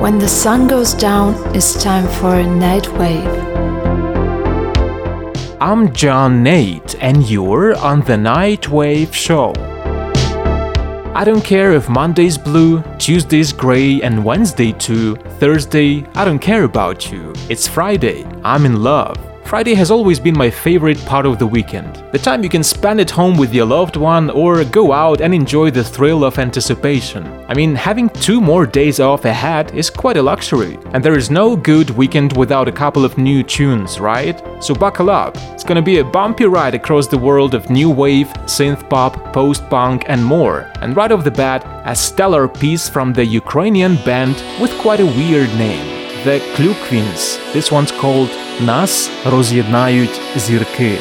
When the sun goes down, it's time for a night wave. I'm John Nate, and you're on the Night Wave Show. I don't care if Monday's blue, Tuesday's gray, and Wednesday too, Thursday, I don't care about you. It's Friday, I'm in love. Friday has always been my favorite part of the weekend. The time you can spend at home with your loved one or go out and enjoy the thrill of anticipation. I mean, having two more days off ahead is quite a luxury, and there is no good weekend without a couple of new tunes, right? So buckle up. It's gonna be a bumpy ride across the world of new wave, synth pop, post punk, and more. And right off the bat, a stellar piece from the Ukrainian band with quite a weird name. The Klukvins. This one's called Нас роз'єднають зірки.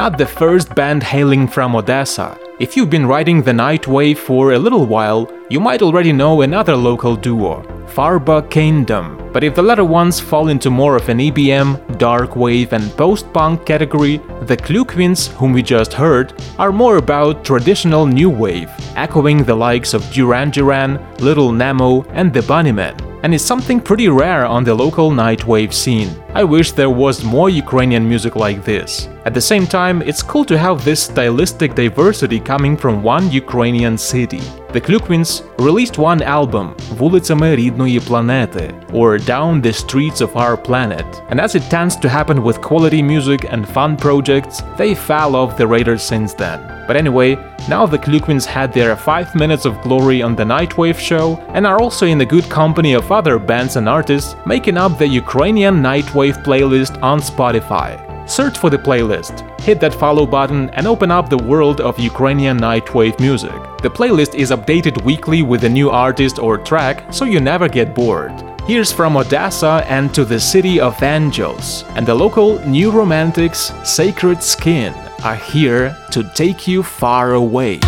Not the first band hailing from Odessa. If you've been riding the night wave for a little while, you might already know another local duo, Farba Kingdom. But if the latter ones fall into more of an EBM, dark wave, and post punk category, the Klukvins, whom we just heard, are more about traditional new wave, echoing the likes of Duran Duran, Little Nemo, and the Bunnymen and is something pretty rare on the local nightwave scene. I wish there was more Ukrainian music like this. At the same time, it's cool to have this stylistic diversity coming from one Ukrainian city. The Klukvins released one album, Вулицями рідної планети, or Down the Streets of Our Planet, and as it tends to happen with quality music and fun projects, they fell off the radar since then. But anyway, now the Klukvins had their 5 minutes of glory on the Nightwave show and are also in the good company of other bands and artists making up the Ukrainian Nightwave playlist on Spotify. Search for the playlist, hit that follow button, and open up the world of Ukrainian nightwave music. The playlist is updated weekly with a new artist or track, so you never get bored. Here's from Odessa and to the City of Angels, and the local New Romantics Sacred Skin are here to take you far away.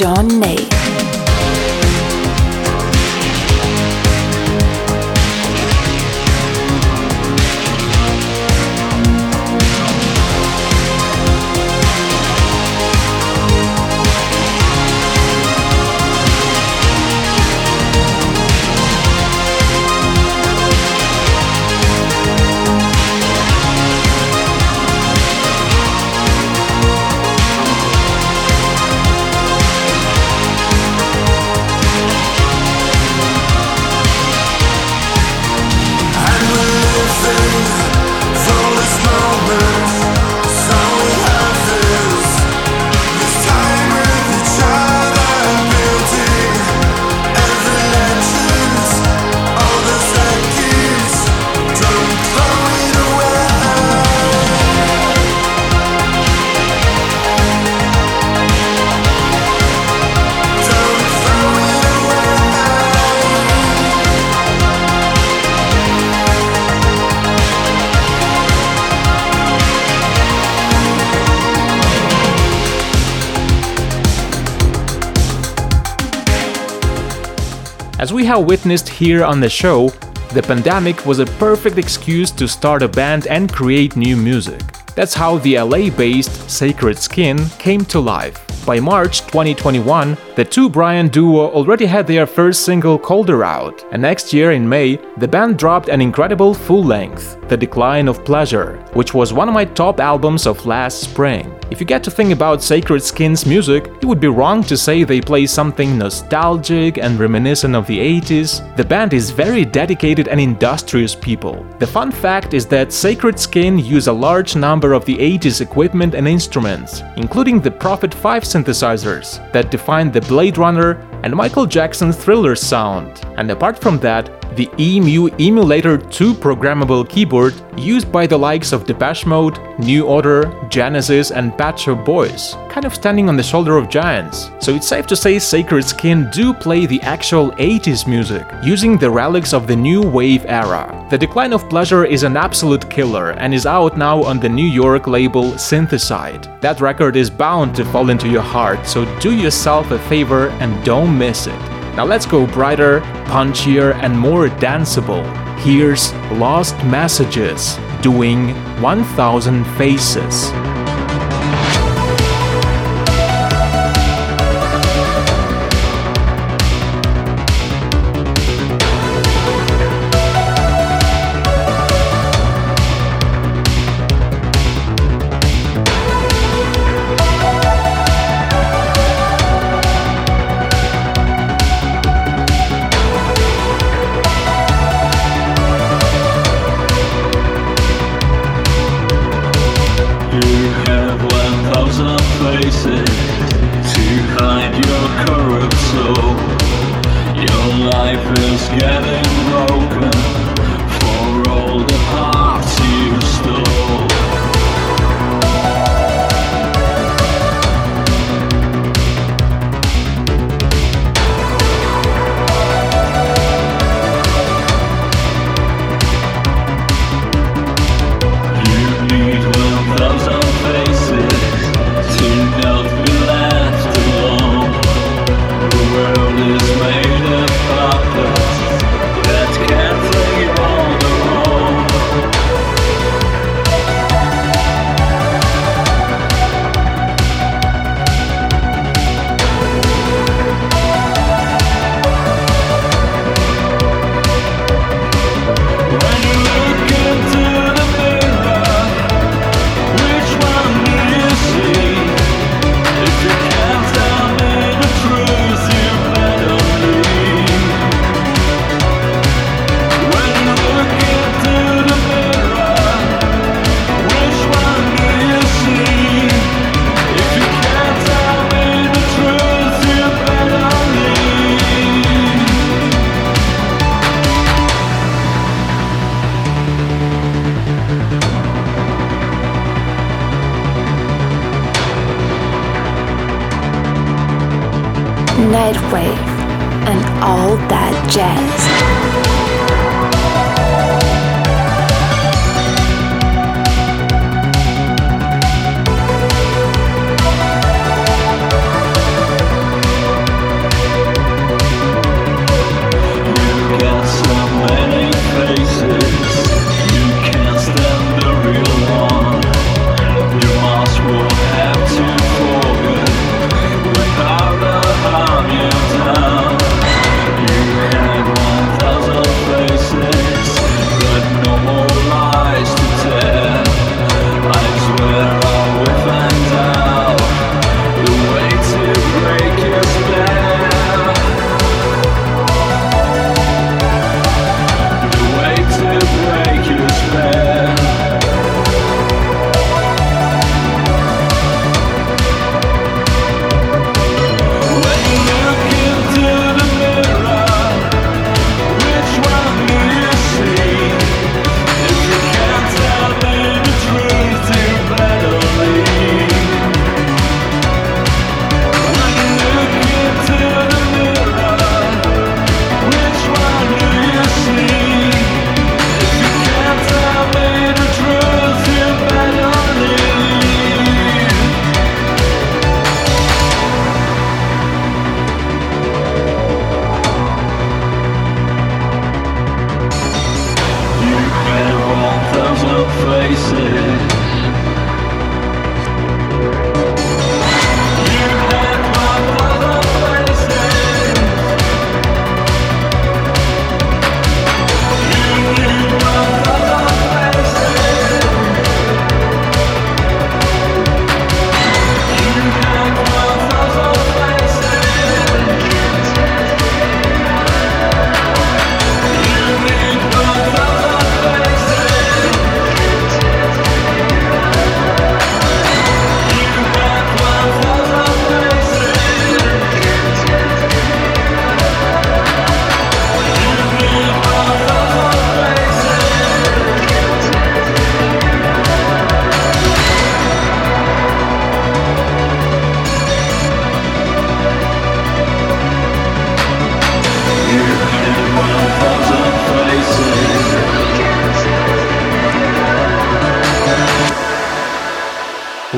John Nate. As we have witnessed here on the show, the pandemic was a perfect excuse to start a band and create new music. That's how the LA based Sacred Skin came to life. By March 2021, the two Brian duo already had their first single Colder out, and next year in May, the band dropped an incredible full length, The Decline of Pleasure, which was one of my top albums of last spring. If you get to think about Sacred Skin's music, you would be wrong to say they play something nostalgic and reminiscent of the 80s. The band is very dedicated and industrious people. The fun fact is that Sacred Skin use a large number of the 80s equipment and instruments, including the Prophet 5 synthesizers that define the Blade Runner and Michael Jackson Thriller sound. And apart from that, the EMU Emulator 2 programmable keyboard used by the likes of Depeche Mode, New Order, Genesis, and Pet Shop Boys, kind of standing on the shoulder of giants. So it's safe to say Sacred Skin do play the actual 80s music, using the relics of the new wave era. The Decline of Pleasure is an absolute killer and is out now on the New York label Syntheside. That record is bound to fall into your heart, so do yourself a favor and don't miss it. Now let's go brighter, punchier, and more danceable. Here's Lost Messages doing 1000 Faces. Listen.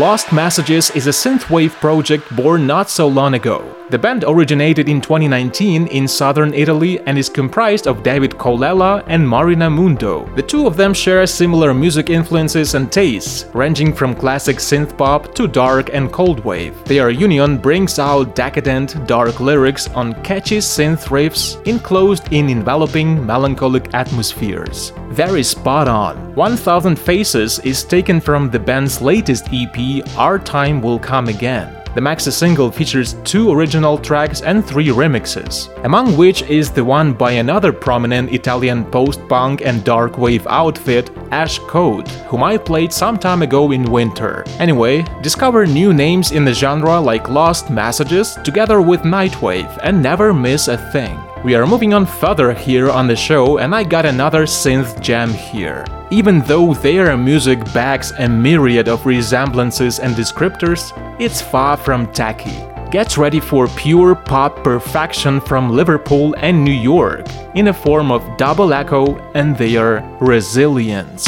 Lost Messages is a synthwave project born not so long ago. The band originated in 2019 in southern Italy and is comprised of David Colella and Marina Mundo. The two of them share similar music influences and tastes, ranging from classic synth pop to dark and cold wave. Their union brings out decadent, dark lyrics on catchy synth riffs enclosed in enveloping, melancholic atmospheres. Very spot on. 1000 Faces is taken from the band's latest EP, Our Time Will Come Again. The maxi single features two original tracks and three remixes, among which is the one by another prominent Italian post-punk and dark wave outfit, Ash Code, whom I played some time ago in winter. Anyway, discover new names in the genre like Lost Messages together with Nightwave and never miss a thing. We are moving on further here on the show, and I got another synth gem here. Even though their music backs a myriad of resemblances and descriptors, it's far from tacky. Get ready for pure pop perfection from Liverpool and New York, in a form of double echo and their resilience.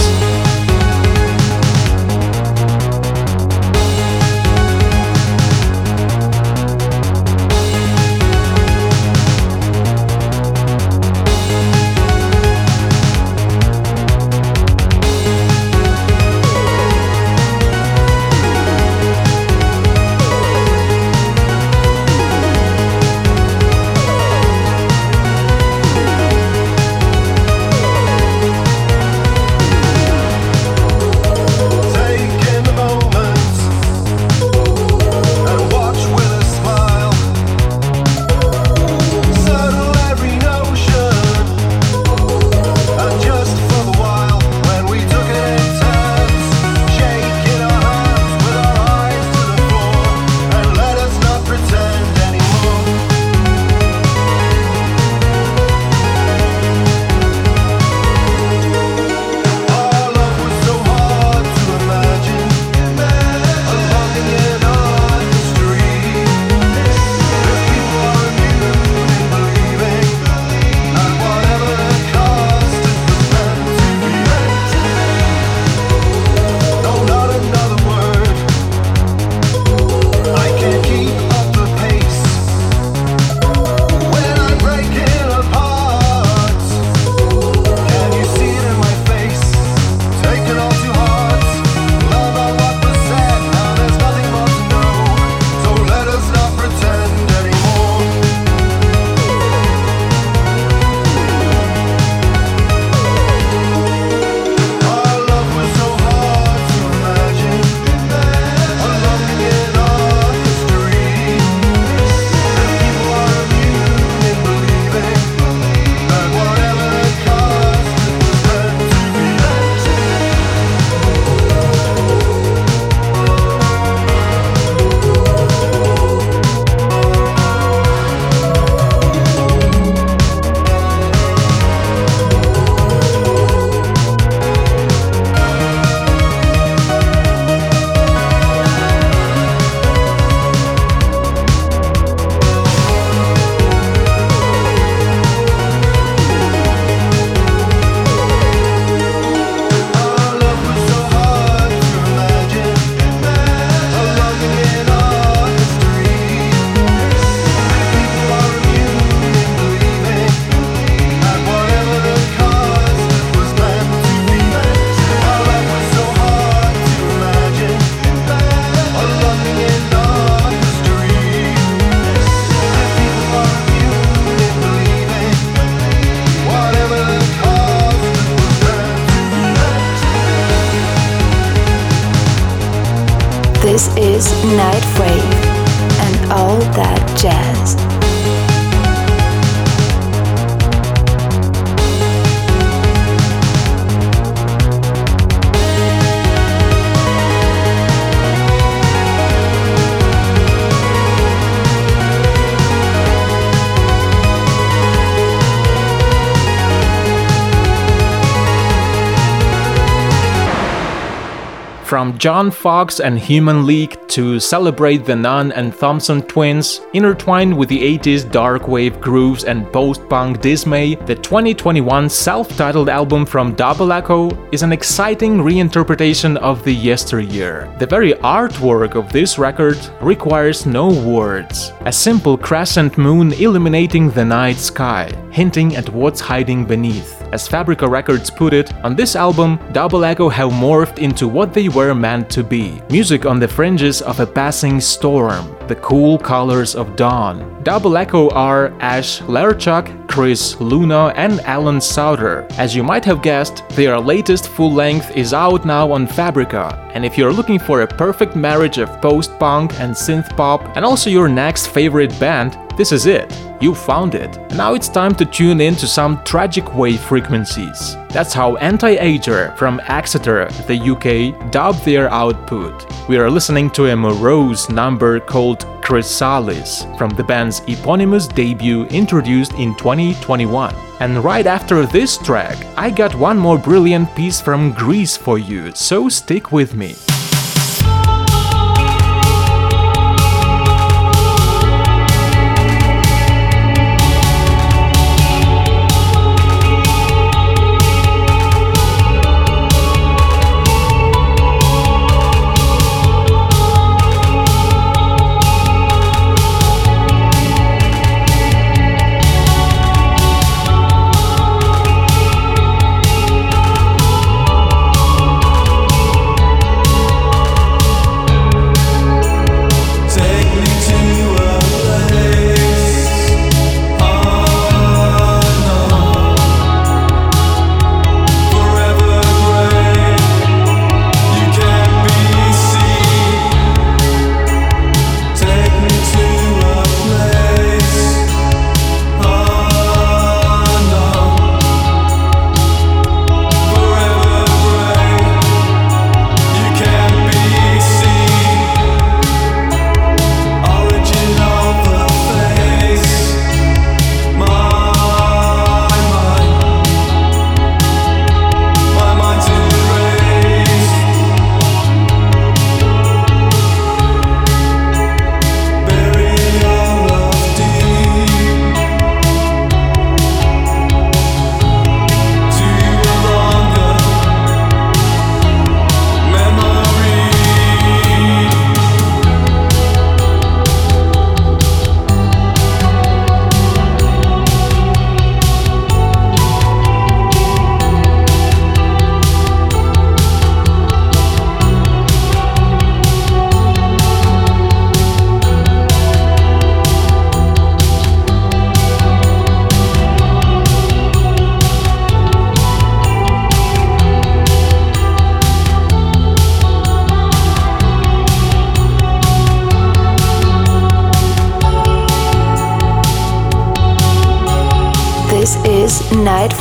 is Night Wave and all that jazz. From John Foxx and Human League to Celebrate the Nun and Thompson Twins, intertwined with the 80s dark wave grooves and post punk dismay, the 2021 self titled album from Double Echo is an exciting reinterpretation of the yesteryear. The very artwork of this record requires no words. A simple crescent moon illuminating the night sky, hinting at what's hiding beneath. As Fabrika Records put it, on this album, Double Echo have morphed into what they were meant to be. Music on the fringes of a passing storm, the cool colors of dawn. Double Echo are Ash Larchuk, Chris Luna, and Alan Souter. As you might have guessed, their latest full length is out now on Fabrika, and if you're looking for a perfect marriage of post punk and synth pop, and also your next favorite band, this is it. You found it. Now it's time to tune in to some tragic wave frequencies. That's how Anti-Ager from Exeter, the UK, dubbed their output. We are listening to a morose number called Chrysalis from the band's eponymous debut introduced in 2021. And right after this track, I got one more brilliant piece from Greece for you, so stick with me.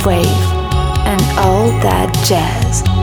wave and all that jazz.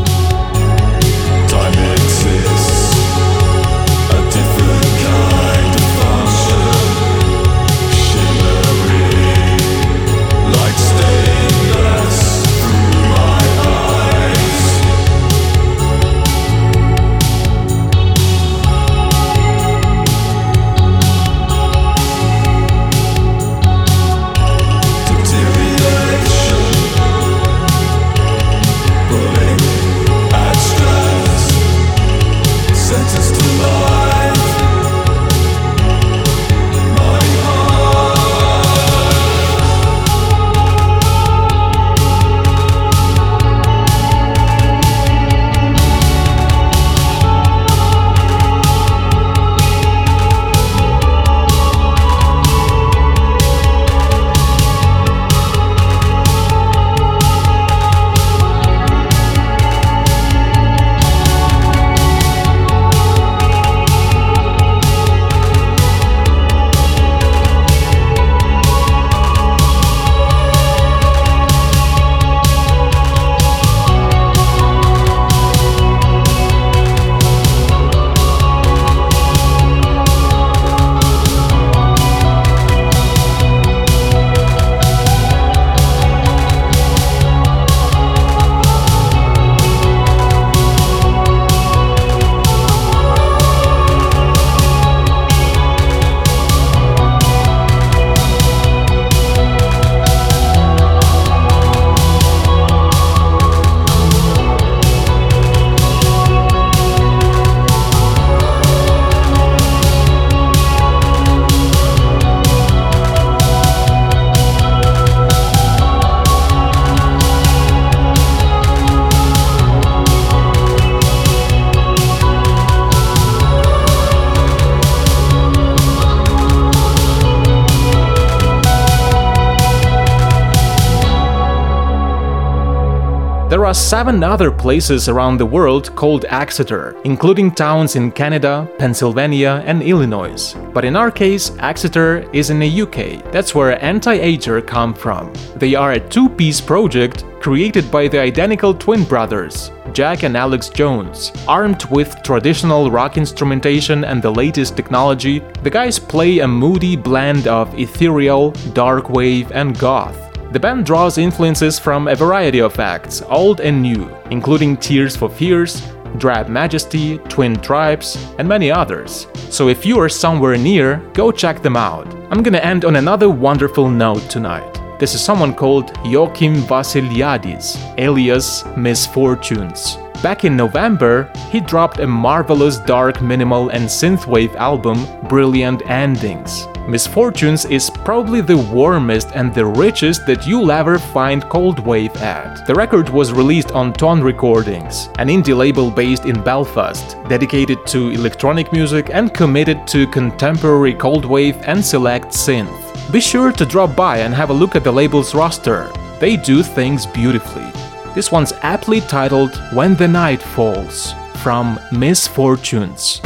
Are seven other places around the world called Exeter, including towns in Canada, Pennsylvania, and Illinois. But in our case, Exeter is in the UK. That's where Anti-Ager come from. They are a two-piece project created by the identical twin brothers, Jack and Alex Jones. Armed with traditional rock instrumentation and the latest technology, the guys play a moody blend of ethereal, dark wave, and goth. The band draws influences from a variety of acts, old and new, including Tears for Fears, Drab Majesty, Twin Tribes, and many others. So if you are somewhere near, go check them out. I'm gonna end on another wonderful note tonight. This is someone called Joachim Vassiliadis, alias Misfortunes. Back in November, he dropped a marvelous dark minimal and synthwave album, Brilliant Endings. Misfortunes is probably the warmest and the richest that you'll ever find cold wave at. The record was released on Tonn Recordings, an indie label based in Belfast, dedicated to electronic music and committed to contemporary cold wave and select synth. Be sure to drop by and have a look at the label's roster. They do things beautifully. This one's aptly titled When the Night Falls from Misfortunes.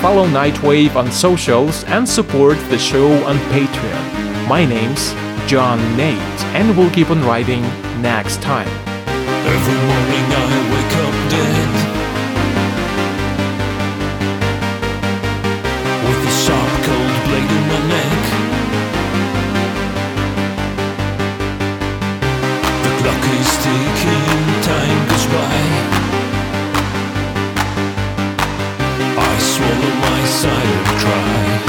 Follow Nightwave on socials and support the show on Patreon. My name's John Nate, and we'll keep on writing next time. I swallow my silent cry